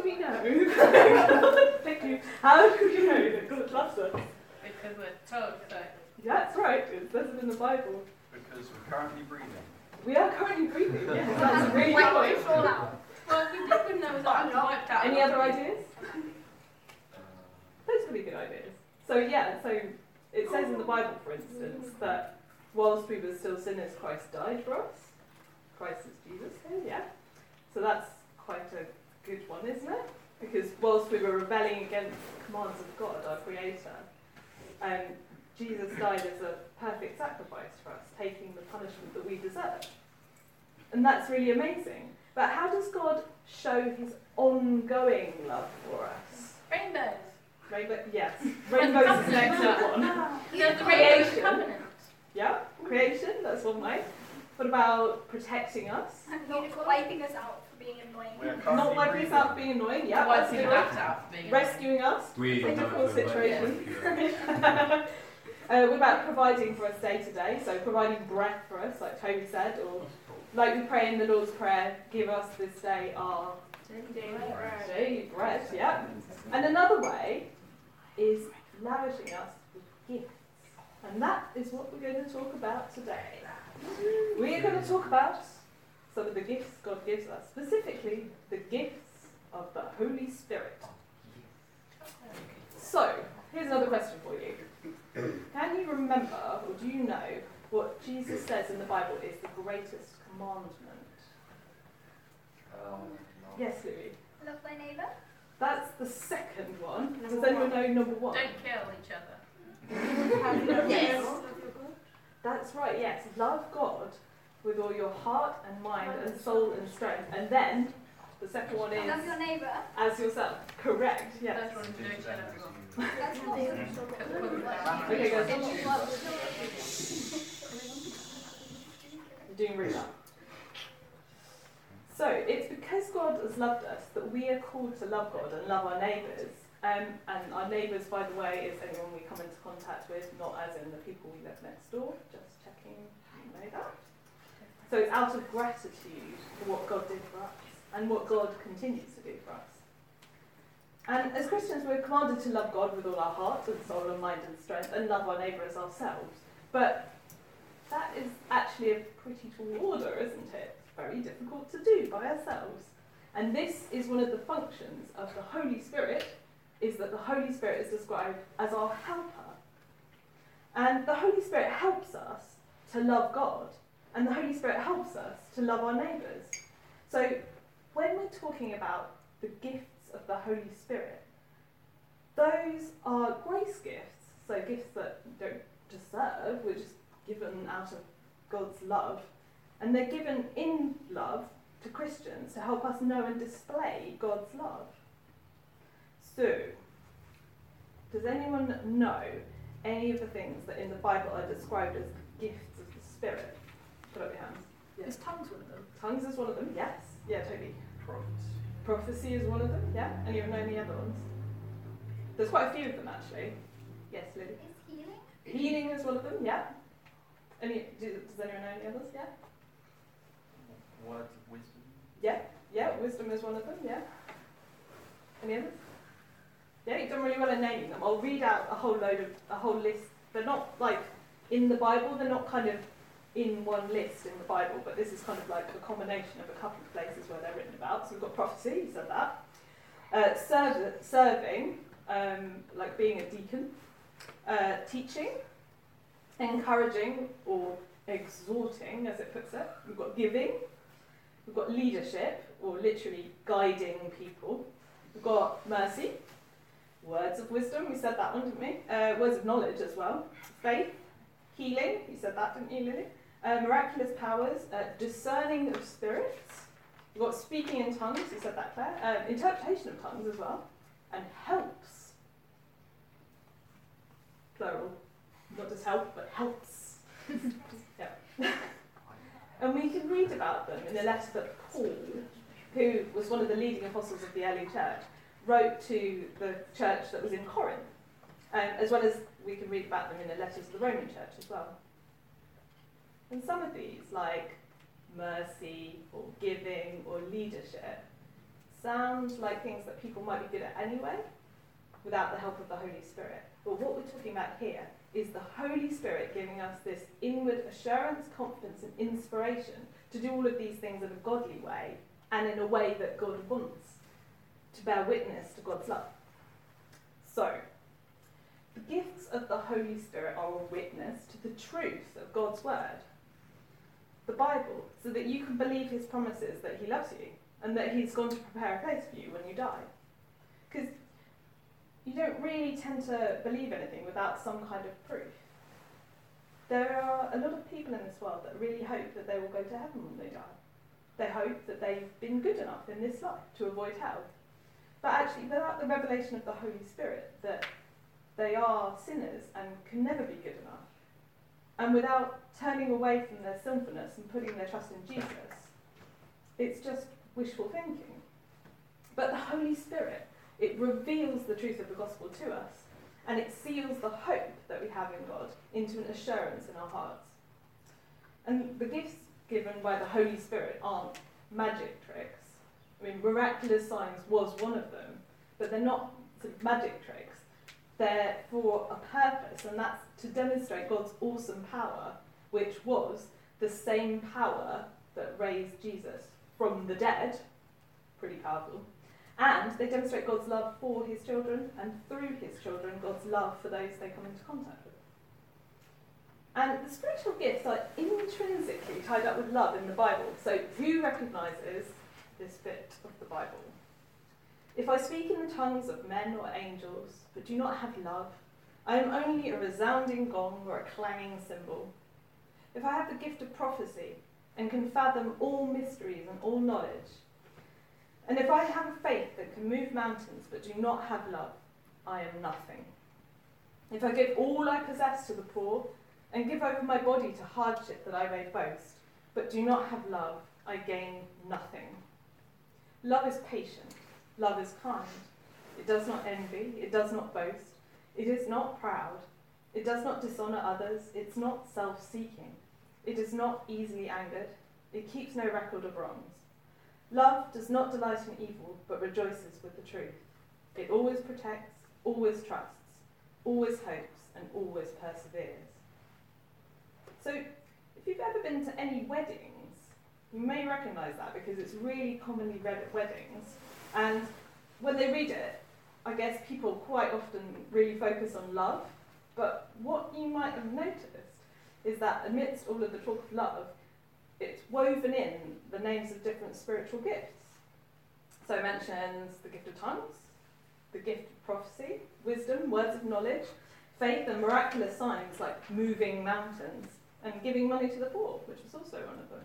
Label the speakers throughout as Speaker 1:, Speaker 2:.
Speaker 1: do we know? Thank you. How do we know that God loves us?
Speaker 2: Because we're told so.
Speaker 1: That's right. It says it in the Bible.
Speaker 3: Because we're currently breathing.
Speaker 1: We are currently breathing. Yes, that's a really
Speaker 4: Wait,
Speaker 1: good point.
Speaker 4: all out.
Speaker 2: Well, we didn't know that we wiped out.
Speaker 1: Any other ideas?
Speaker 3: Uh,
Speaker 1: Those could be good ideas. So yeah, so it says in the Bible, for instance, that whilst we were still sinners, Christ died for us. Christ is Jesus, here, yeah. So that's quite a good one, isn't it? Because whilst we were rebelling against the commands of God, our Creator, um, Jesus died as a perfect sacrifice for us, taking the punishment that we deserve. And that's really amazing. But how does God show his ongoing love for us?
Speaker 2: Rainbows.
Speaker 1: Rainbow, yes. Rainbows is an excellent one.
Speaker 2: There's the
Speaker 1: Creation.
Speaker 2: rainbow covenant.
Speaker 1: Yeah, creation, that's one way. What about protecting us?
Speaker 4: Not wiping us out for being annoying.
Speaker 3: we are currently
Speaker 1: Not wiping us
Speaker 3: breathing.
Speaker 1: out being annoying, yeah,
Speaker 2: Otherwise,
Speaker 1: that's a
Speaker 2: we
Speaker 1: good one.
Speaker 2: laughed out being
Speaker 1: Rescuing us
Speaker 5: We
Speaker 1: in
Speaker 5: know
Speaker 1: difficult
Speaker 5: the
Speaker 1: situations.
Speaker 5: way.
Speaker 1: uh, what about providing for us day to day? So providing breath for us, like Toby said, or like we pray in the Lord's Prayer, give us this day our daily bread, yeah. And another way is lavishing us with gifts. And that is what we're going to talk about today. We are going to talk about some of the gifts God gives us, specifically the gifts of the Holy Spirit. So, here's another question for you. Can you remember, or do you know, what Jesus says in the Bible is the greatest commandment?
Speaker 3: Um, no.
Speaker 1: Yes, Louis.
Speaker 4: Love thy neighbour.
Speaker 1: That's the second one. Does
Speaker 4: Number
Speaker 1: anyone know number one?
Speaker 2: Don't kill each other.
Speaker 4: Yes.
Speaker 1: That's right, yes. Love God with all your heart and mind and soul and strength. And then the second one is
Speaker 4: Love your neighbour.
Speaker 1: as yourself. Correct, yes.
Speaker 2: First one to
Speaker 3: Teach
Speaker 2: don't
Speaker 3: them
Speaker 2: kill
Speaker 3: as
Speaker 2: everyone.
Speaker 3: you-
Speaker 4: That's not
Speaker 1: Okay, guys. You're doing really well. So it's because God has loved us that we are called to love God and love our neighbours. Um, and our neighbours, by the way, is anyone we come into contact with, not as in the people we live next door. Just checking you know that. So it's out of gratitude for what God did for us and what God continues to do for us. And as Christians, we're commanded to love God with all our heart and soul and mind and strength and love our neighbour as ourselves. But that is actually a pretty tall order, isn't it? Very difficult to do by ourselves. And this is one of the functions of the Holy Spirit, is that the Holy Spirit is described as our helper. And the Holy Spirit helps us to love God, and the Holy Spirit helps us to love our neighbours. So when we're talking about the gifts of the Holy Spirit, those are grace gifts, so gifts that don't deserve, we're just given out of God's love, and they're given in love to Christians to help us know and display God's love. So, does anyone know any of the things that in the Bible are described as gifts of the Spirit? Put up your hands.
Speaker 2: Is tongues one of them?
Speaker 1: Tongues is one of them, yes. Yeah, Toby.
Speaker 3: Prophecy.
Speaker 1: Prophecy is one of them, yeah. Anyone know any other ones? There's quite a few of them actually. Yes, Lily.
Speaker 4: Is healing?
Speaker 1: Healing is one of them, yeah. Any, do, does anyone know any others? Yeah.
Speaker 3: Words of wisdom.
Speaker 1: Yeah, yeah. Wisdom is one of them, yeah. Any others? Yeah, you've done really well in naming them. I'll read out a whole load of a whole list. They're not like in the Bible. They're not kind of in one list in the Bible, but this is kind of like a combination of a couple of places where they're written about. So we've got prophecy. You said that. Uh, serving, um, like being a deacon. Uh, teaching, encouraging or exhorting, as it puts it. We've got giving. We've got leadership, or literally guiding people. We've got mercy, words of wisdom, we said that one, didn't we? Uh, words of knowledge as well. Faith, healing, you said that, didn't you, Lily? Uh, miraculous powers, uh, discerning of spirits. We've got speaking in tongues, you said that, Claire. Uh, interpretation of tongues as well. And helps. Plural. Not just help, but helps. yeah. And we can read about them in a letter that Paul, who was one of the leading apostles of the early church, wrote to the church that was in Corinth, um, as well as we can read about them in the letters of the Roman church as well. And some of these, like mercy or giving or leadership, sound like things that people might be good at anyway without the help of the Holy Spirit. But what we're talking about here is the Holy Spirit giving us this inward assurance, confidence, and inspiration to do all of these things in a godly way and in a way that God wants to bear witness to God's love. So, the gifts of the Holy Spirit are a witness to the truth of God's word, the Bible, so that you can believe his promises that he loves you and that he's gone to prepare a place for you when you die. Because you don't really tend to believe anything without some kind of proof. There are a lot of people in this world that really hope that they will go to heaven when they die. They hope that they've been good enough in this life to avoid hell. But actually, without the revelation of the Holy Spirit, that they are sinners and can never be good enough, and without turning away from their sinfulness and putting their trust in Jesus, it's just wishful thinking. But the Holy Spirit, it reveals the truth of the gospel to us, and it seals the hope that we have in God into an assurance in our hearts. And the gifts given by the Holy Spirit aren't magic tricks. I mean, miraculous signs was one of them, but they're not sort of magic tricks. They're for a purpose, and that's to demonstrate God's awesome power, which was the same power that raised Jesus from the dead. Pretty powerful. And they demonstrate God's love for his children, and through his children, God's love for those they come into contact with. And the spiritual gifts are intrinsically tied up with love in the Bible. So, who recognises this bit of the Bible? If I speak in the tongues of men or angels, but do not have love, I am only a resounding gong or a clanging cymbal. If I have the gift of prophecy and can fathom all mysteries and all knowledge, and if I have a faith that can move mountains but do not have love, I am nothing. If I give all I possess to the poor and give over my body to hardship that I may boast, but do not have love, I gain nothing. Love is patient, love is kind. It does not envy, it does not boast, it is not proud, it does not dishonour others, it's not self seeking, it is not easily angered, it keeps no record of wrongs. Love does not delight in evil, but rejoices with the truth. It always protects, always trusts, always hopes, and always perseveres. So, if you've ever been to any weddings, you may recognise that because it's really commonly read at weddings. And when they read it, I guess people quite often really focus on love. But what you might have noticed is that amidst all of the talk of love, it's woven in the names of different spiritual gifts. So it mentions the gift of tongues, the gift of prophecy, wisdom, words of knowledge, faith, and miraculous signs like moving mountains, and giving money to the poor, which was also one of them.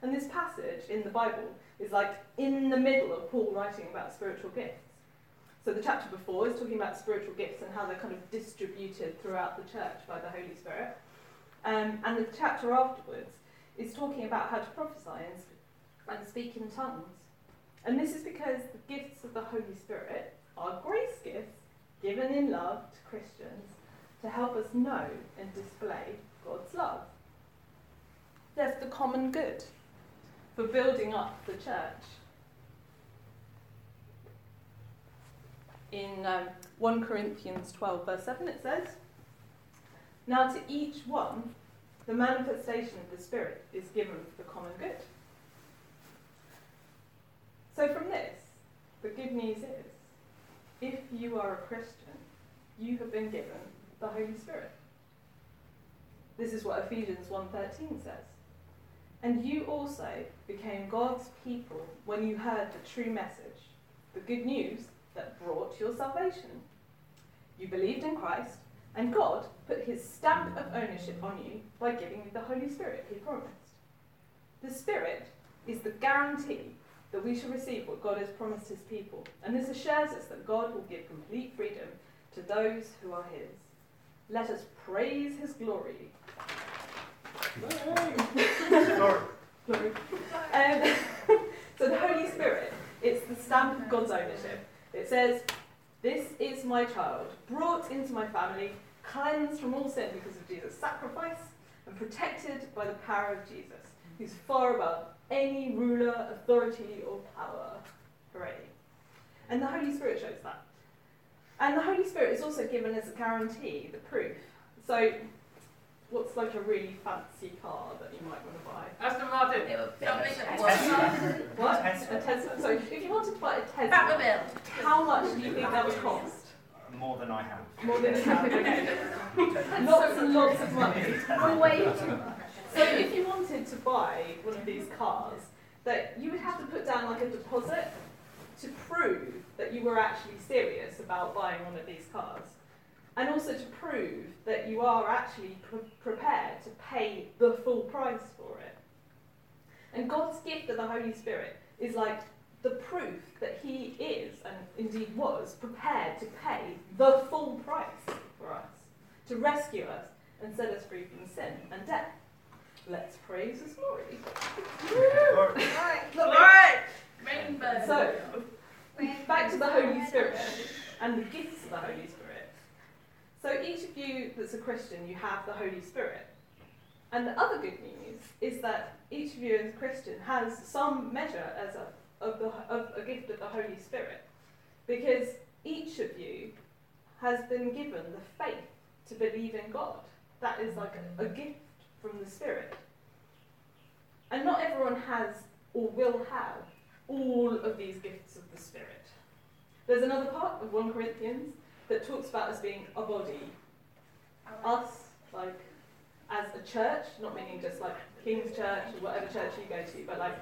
Speaker 1: And this passage in the Bible is like in the middle of Paul writing about spiritual gifts. So the chapter before is talking about spiritual gifts and how they're kind of distributed throughout the church by the Holy Spirit. Um, and the chapter afterwards is talking about how to prophesy and, and speak in tongues. And this is because the gifts of the Holy Spirit are grace gifts given in love to Christians to help us know and display God's love. There's the common good for building up the church. In um, 1 Corinthians 12, verse 7, it says, Now to each one, the manifestation of the Spirit is given for the common good. So, from this, the good news is if you are a Christian, you have been given the Holy Spirit. This is what Ephesians 1:13 says. And you also became God's people when you heard the true message, the good news that brought your salvation. You believed in Christ, and God put his stamp of ownership on you by giving you the Holy Spirit he promised. The Spirit is the guarantee that we shall receive what God has promised his people, and this assures us that God will give complete freedom to those who are his. Let us praise his glory. Glory. Um, so the Holy Spirit, it's the stamp of God's ownership. It says, This is my child, brought into my family, cleansed from all sin because of Jesus' sacrifice, and protected by the power of Jesus, who's far above any ruler, authority, or power already. And the Holy Spirit shows that. And the Holy Spirit is also given as a guarantee, the proof. So, what's like a really fancy car that you might want to buy?
Speaker 2: Aston Martin.
Speaker 5: They were
Speaker 2: Something that
Speaker 3: Tesla.
Speaker 1: What? A Tesla. So, if you wanted to buy a Tesla,
Speaker 2: Batmobile.
Speaker 1: how much do you think that would cost?
Speaker 3: More than I have.
Speaker 1: More than a okay. Lots and lots of money.
Speaker 4: Way too much.
Speaker 1: So if you wanted to buy one of these cars, that you would have to put down like a deposit to prove that you were actually serious about buying one of these cars. And also to prove that you are actually pre- prepared to pay the full price for it. And God's gift of the Holy Spirit is like the proof that He is, and indeed was, prepared to pay the full price for us, to rescue us and set us free from sin and death. Let's praise His glory.
Speaker 2: Alright. Rainbow.
Speaker 1: So, back to the Holy Spirit and the gifts of the Holy Spirit. So, each of you that's a Christian, you have the Holy Spirit. And the other good news is that each of you as a Christian has some measure as a, of, the, of a gift of the Holy Spirit. Because each of you has been given the faith to believe in God. That is like a, a gift from the Spirit. And not everyone has or will have all of these gifts of the Spirit. There's another part of 1 Corinthians that talks about us being a body. Us, like, as a church, not meaning just like King's Church or whatever church you go to, but like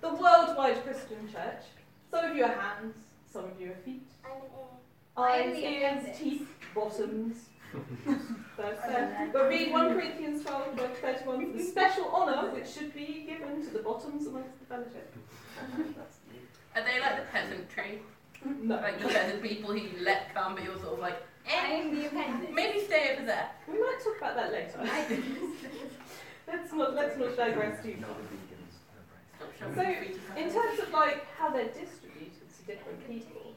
Speaker 1: the worldwide Christian church. Some of you are hands, some of you are feet,
Speaker 4: I'm
Speaker 1: eyes, ears, teeth, bottoms. But read 1 Corinthians 12, verse 31 the special honour which should be given to the bottoms amongst the fellowship.
Speaker 2: Are they like the peasantry?
Speaker 1: No.
Speaker 2: Like the peasant people who you let come, but you're sort of like, eh,
Speaker 4: I'm the appendix.
Speaker 2: maybe stay over there.
Speaker 1: We might talk about that later. let's not let's not digress too far.
Speaker 2: Stop
Speaker 1: So,
Speaker 2: in
Speaker 1: In terms of like how they're distributed to different people.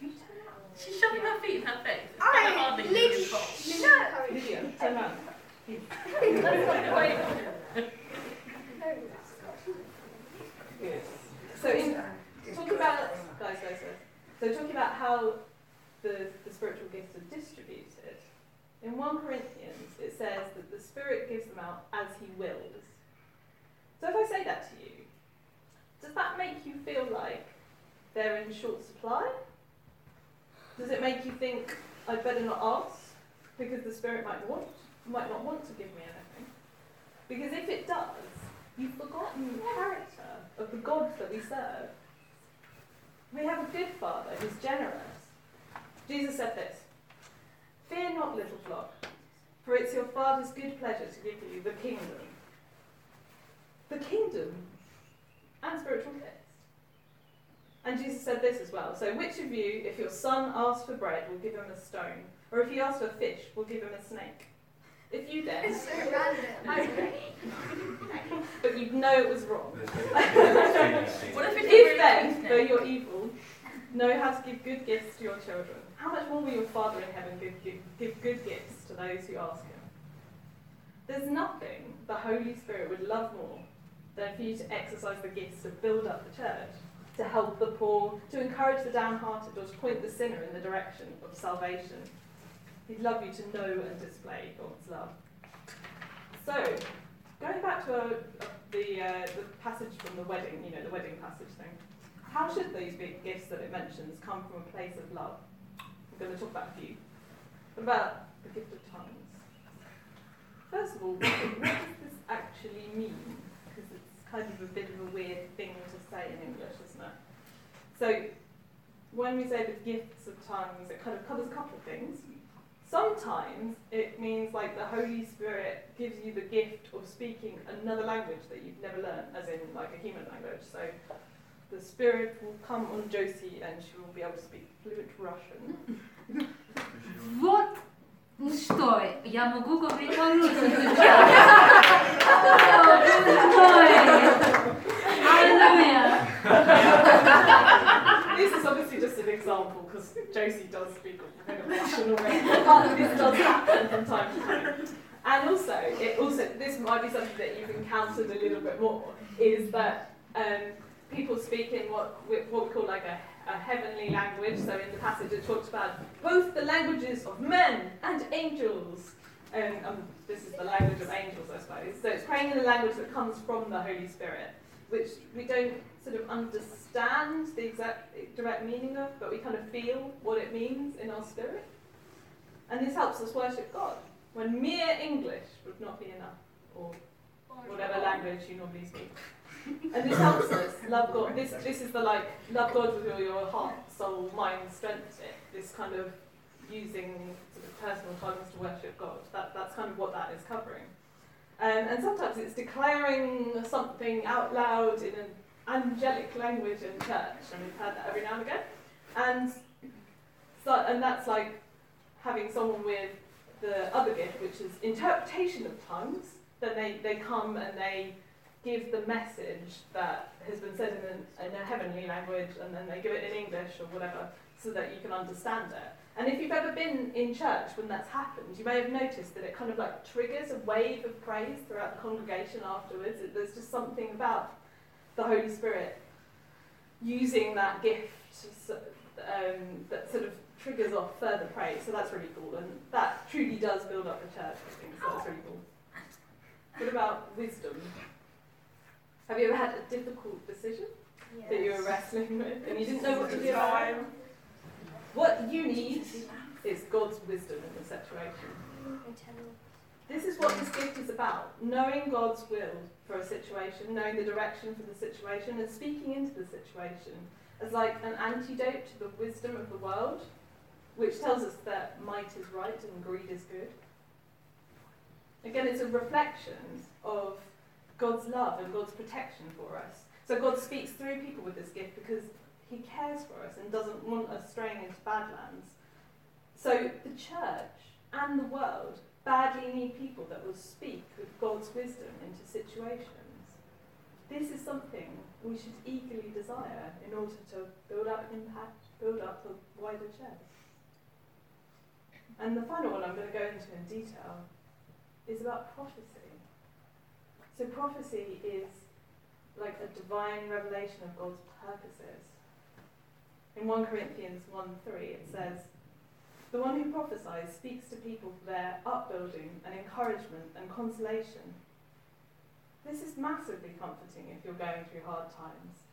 Speaker 1: You turn
Speaker 2: of- She's shoving her feet in her face. It's
Speaker 4: I
Speaker 2: kind of hardly
Speaker 4: lit-
Speaker 2: really hot.
Speaker 1: Lydia, turn around. Good. So in talk about guys, guys, guys. So talking about how the, the spiritual gifts are distributed. In 1 Corinthians it says that the Spirit gives them out as he wills. So if I say that to you, does that make you feel like they're in short supply? Does it make you think I'd better not ask because the Spirit might want might not want to give me anything? Because if it does, you've forgotten the character of the God that we serve. We have a good Father who's generous. Jesus said this Fear not, little flock, for it's your Father's good pleasure to give you the kingdom. The kingdom and spiritual gifts. And Jesus said this as well. So, which of you, if your son asks for bread, will give him a stone? Or if he asks for fish, will give him a snake? If you then,
Speaker 4: It's so random.
Speaker 1: but you'd know it was wrong.
Speaker 2: What if it's
Speaker 1: If
Speaker 2: really
Speaker 1: then,
Speaker 2: sweet
Speaker 1: though you're evil, know how to give good gifts to your children, how much more will your Father in heaven give, give, give good gifts to those who ask him? There's nothing the Holy Spirit would love more than for you to exercise the gifts to build up the church, to help the poor, to encourage the downhearted, or to point the sinner in the direction of salvation. He'd love you to know and display God's love. So, going back to uh, uh, the, uh, the passage from the wedding, you know, the wedding passage thing, how should these big gifts that it mentions come from a place of love? I'm going to talk about a few. What about the gift of tongues? First of all, what does this actually mean? Because it's kind of a bit of a weird thing to say in English, isn't it? So, when we say the gifts of tongues, it kind of covers a couple of things. Sometimes it means like the Holy Spirit gives you the gift of speaking another language that you've never learned, as in like a human language. So the Spirit will come on Josie and she will be able to speak fluent Russian.
Speaker 5: Вот что, я могу говорить по-русски. Аллилуйя.
Speaker 1: this is obviously just an example because Josie does speak a bit of Russian already, but this does happen from time to time. And also, it also this might be something that you've encountered a little bit more is that um, people speak in what we, what we call like a, a heavenly language. So in the passage it talks about both the languages of men and angels. And um, this is the language of angels, I suppose. So it's praying in a language that comes from the Holy Spirit, which we don't sort of understand the exact direct meaning of, but we kind of feel what it means in our spirit. And this helps us worship God when mere English would not be enough, or whatever language you normally speak. And this helps us love God. This this is the like love God with all your heart, soul, mind, strength. This kind of using sort of personal tongues to worship God. That that's kind of what that is covering. Um, and sometimes it's declaring something out loud in an angelic language in church, and we've heard that every now and again. And so, and that's like having someone with the other gift, which is interpretation of tongues. Then they, they come and they give the message that has been said in, a heavenly language, and then they give it in English or whatever, so that you can understand it. And if you've ever been in church when that's happened, you may have noticed that it kind of like triggers a wave of praise throughout the congregation afterwards. It, there's just something about the Holy Spirit using that gift um, that sort of triggers off further praise. So that's really cool, and that truly does build up the church. I think so. That's really cool. What about wisdom? Have you ever had a difficult decision that you were wrestling with and you didn't know what to do about it? What you need is God's wisdom in the situation. This is what this gift is about knowing God's will for a situation, knowing the direction for the situation, and speaking into the situation as like an antidote to the wisdom of the world, which tells us that might is right and greed is good. Again, it's a reflection of God's love and God's protection for us. So God speaks through people with this gift because he cares for us and doesn't want us straying into bad lands. So the church and the world badly need people that will speak with God's wisdom into situations. This is something we should eagerly desire in order to build up impact, build up a wider church. And the final one I'm going to go into in detail is about prophecy. So prophecy is like a divine revelation of God's purposes. In 1 Corinthians 1 3, it says, the one who prophesies speaks to people for their upbuilding and encouragement and consolation. This is massively comforting if you're going through hard times.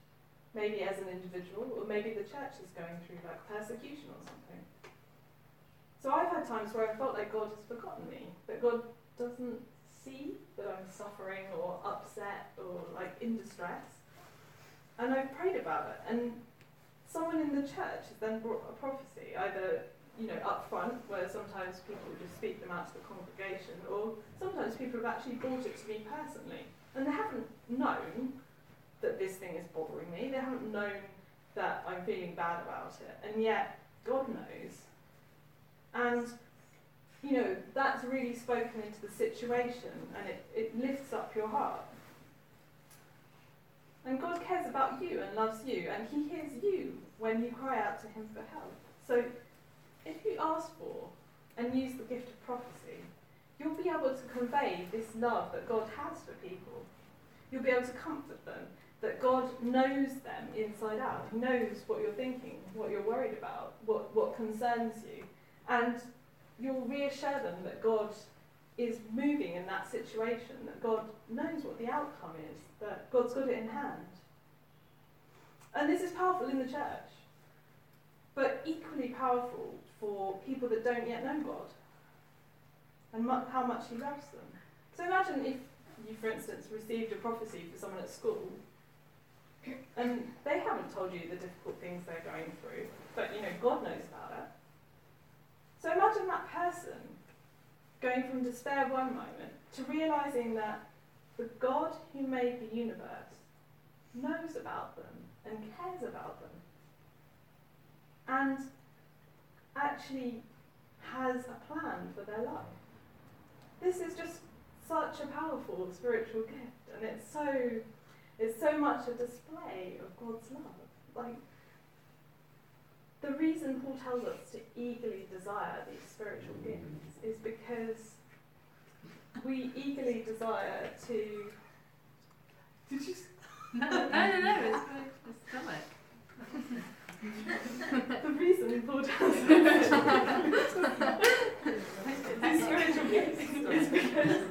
Speaker 1: Maybe as an individual, or maybe the church is going through like persecution or something. So I've had times where I felt like God has forgotten me, that God doesn't see that I'm suffering or upset or like in distress. And I've prayed about it. And someone in the church has then brought a prophecy, either you know, up front, where sometimes people just speak them out to the congregation, or sometimes people have actually brought it to me personally, and they haven't known that this thing is bothering me. They haven't known that I'm feeling bad about it, and yet God knows. And you know, that's really spoken into the situation, and it, it lifts up your heart. And God cares about you and loves you, and He hears you when you cry out to Him for help. So if you ask for and use the gift of prophecy, you'll be able to convey this love that God has for people. You'll be able to comfort them, that God knows them inside out. He knows what you're thinking, what you're worried about, what, what concerns you. And you'll reassure them that God is moving in that situation, that God knows what the outcome is, that God's got it in hand. And this is powerful in the church, but equally powerful for people that don't yet know God and mu- how much He loves them. So imagine if you, for instance, received a prophecy for someone at school and they haven't told you the difficult things they're going through, but you know God knows about it. So imagine that person going from despair one moment to realizing that the God who made the universe knows about them and cares about them. And actually has a plan for their life. This is just such a powerful spiritual gift, and it's so it's so much a display of God's love. Like the reason Paul tells us to eagerly desire these spiritual gifts is because we eagerly desire to. Did you?
Speaker 5: No, no, no, no, it's my stomach.
Speaker 1: The reason Paul does these spiritual gifts is because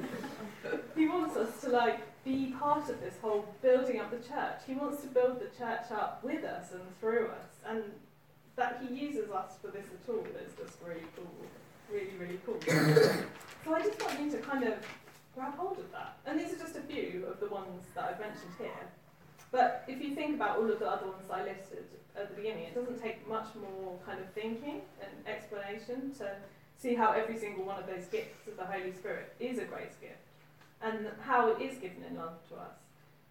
Speaker 1: he wants us to like be part of this whole building up the church. He wants to build the church up with us and through us, and that he uses us for this at all is just really cool, really really cool. so I just want you to kind of grab hold of that. And these are just a few of the ones that I've mentioned here. But if you think about all of the other ones I listed at the beginning, it doesn't take much more kind of thinking and explanation to see how every single one of those gifts of the Holy Spirit is a grace gift and how it is given in love to us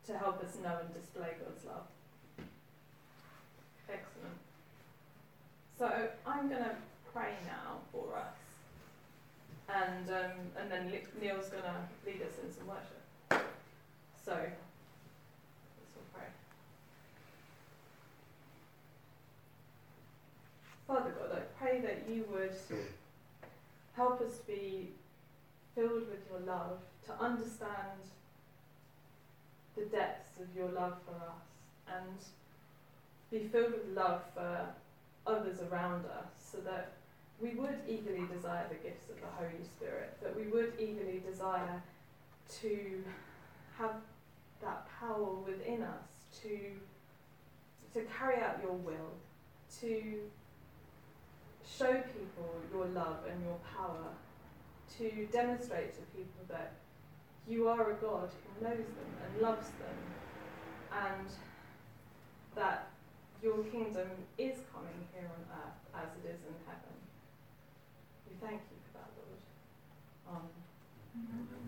Speaker 1: to help us know and display God's love. Excellent. So I'm going to pray now for us. And, um, and then Neil's going to lead us in some worship. So let's all pray. Father God, I pray that you would help us to be filled with your love, to understand the depths of your love for us, and be filled with love for others around us, so that we would eagerly desire the gifts of the Holy Spirit, that we would eagerly desire to have that power within us to to carry out your will, to show people your love and your power, to demonstrate to people that you are a God who knows them and loves them, and that your kingdom is coming here on earth as it is in heaven. We thank you for that, Lord.
Speaker 3: Amen.